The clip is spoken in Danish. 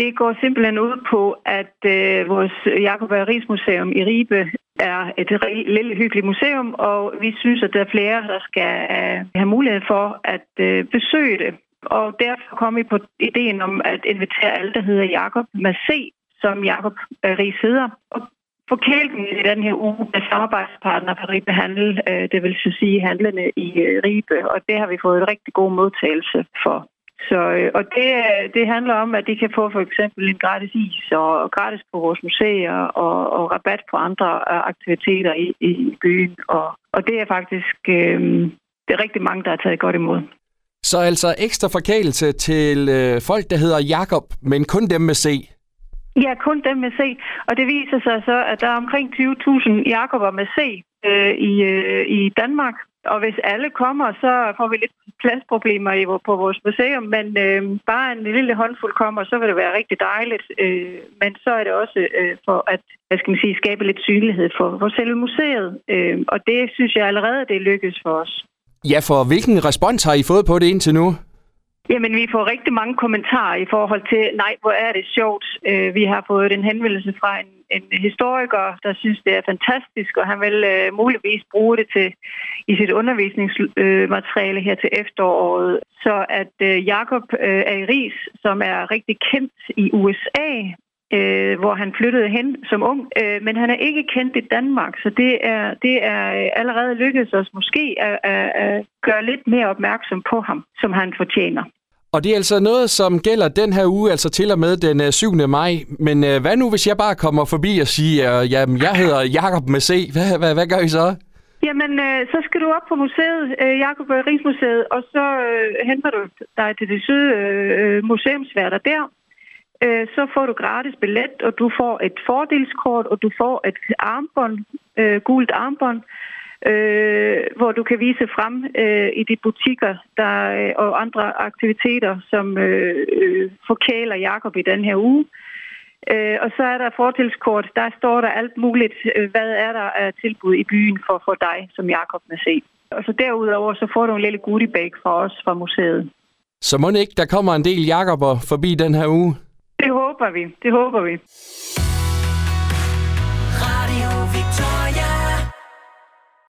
Det går simpelthen ud på, at øh, vores Jakob Ries Museum i Ribe er et lille hyggeligt museum, og vi synes, at der er flere, der skal øh, have mulighed for at øh, besøge det. Og derfor kom vi på ideen om at invitere alle, der hedder Jakob med C, som Jakob Ries hedder. Og forkælken i den her uge med samarbejdspartner for Ribe Handel, øh, det vil sige handlende i øh, Ribe, og det har vi fået en rigtig god modtagelse for. Så, øh, og det, det handler om, at de kan få for eksempel en gratis is og gratis på vores museer og, og rabat på andre øh, aktiviteter i, i byen. Og, og det er faktisk øh, det er rigtig mange, der har taget godt imod. Så altså ekstra forkælelse til øh, folk, der hedder Jakob, men kun dem med C? Ja, kun dem med C. Og det viser sig så, at der er omkring 20.000 Jakober med C øh, i, øh, i Danmark. Og hvis alle kommer, så får vi lidt pladsproblemer i, på vores museum, men øh, bare en lille håndfuld kommer, så vil det være rigtig dejligt. Øh, men så er det også øh, for at hvad skal man sige, skabe lidt synlighed for, for selve museet. Øh, og det synes jeg allerede, det lykkes for os. Ja, for hvilken respons har I fået på det indtil nu? Jamen, vi får rigtig mange kommentarer i forhold til, nej, hvor er det sjovt. Øh, vi har fået en henvendelse fra en, en historiker, der synes, det er fantastisk, og han vil uh, muligvis bruge det til i sit undervisningsmateriale her til efteråret. Så at uh, Jakob uh, Aris, som er rigtig kendt i USA, øh, hvor han flyttede hen som ung, øh, men han er ikke kendt i Danmark, så det er, det er allerede lykkedes os måske at, at, at gøre lidt mere opmærksom på ham, som han fortjener. Og det er altså noget, som gælder den her uge, altså til og med den øh, 7. Maj. Men øh, hvad nu, hvis jeg bare kommer forbi og siger, øh, jamen, jeg hedder Jakob med C. Hvad, hvad, hvad gør I så? Jamen, øh, så skal du op på museet, øh, Jakob øh, Rigsmuseet, og så øh, henter du dig til det søde øh, museumsværter der. Øh, så får du gratis billet, og du får et fordelskort, og du får et armbånd, øh, gult armbånd, øh, hvor du kan vise frem øh, i de butikker der, øh, og andre aktiviteter, som øh, øh, forkæler Jakob i den her uge. Øh, og så er der fortilskort. Der står der alt muligt. Øh, hvad er der af tilbud i byen for, for dig, som Jakob må se? Og så derudover så får du en lille goodiebag fra os fra museet. Så må ikke, der kommer en del Jakober forbi den her uge? Det håber vi. Det håber vi. Radio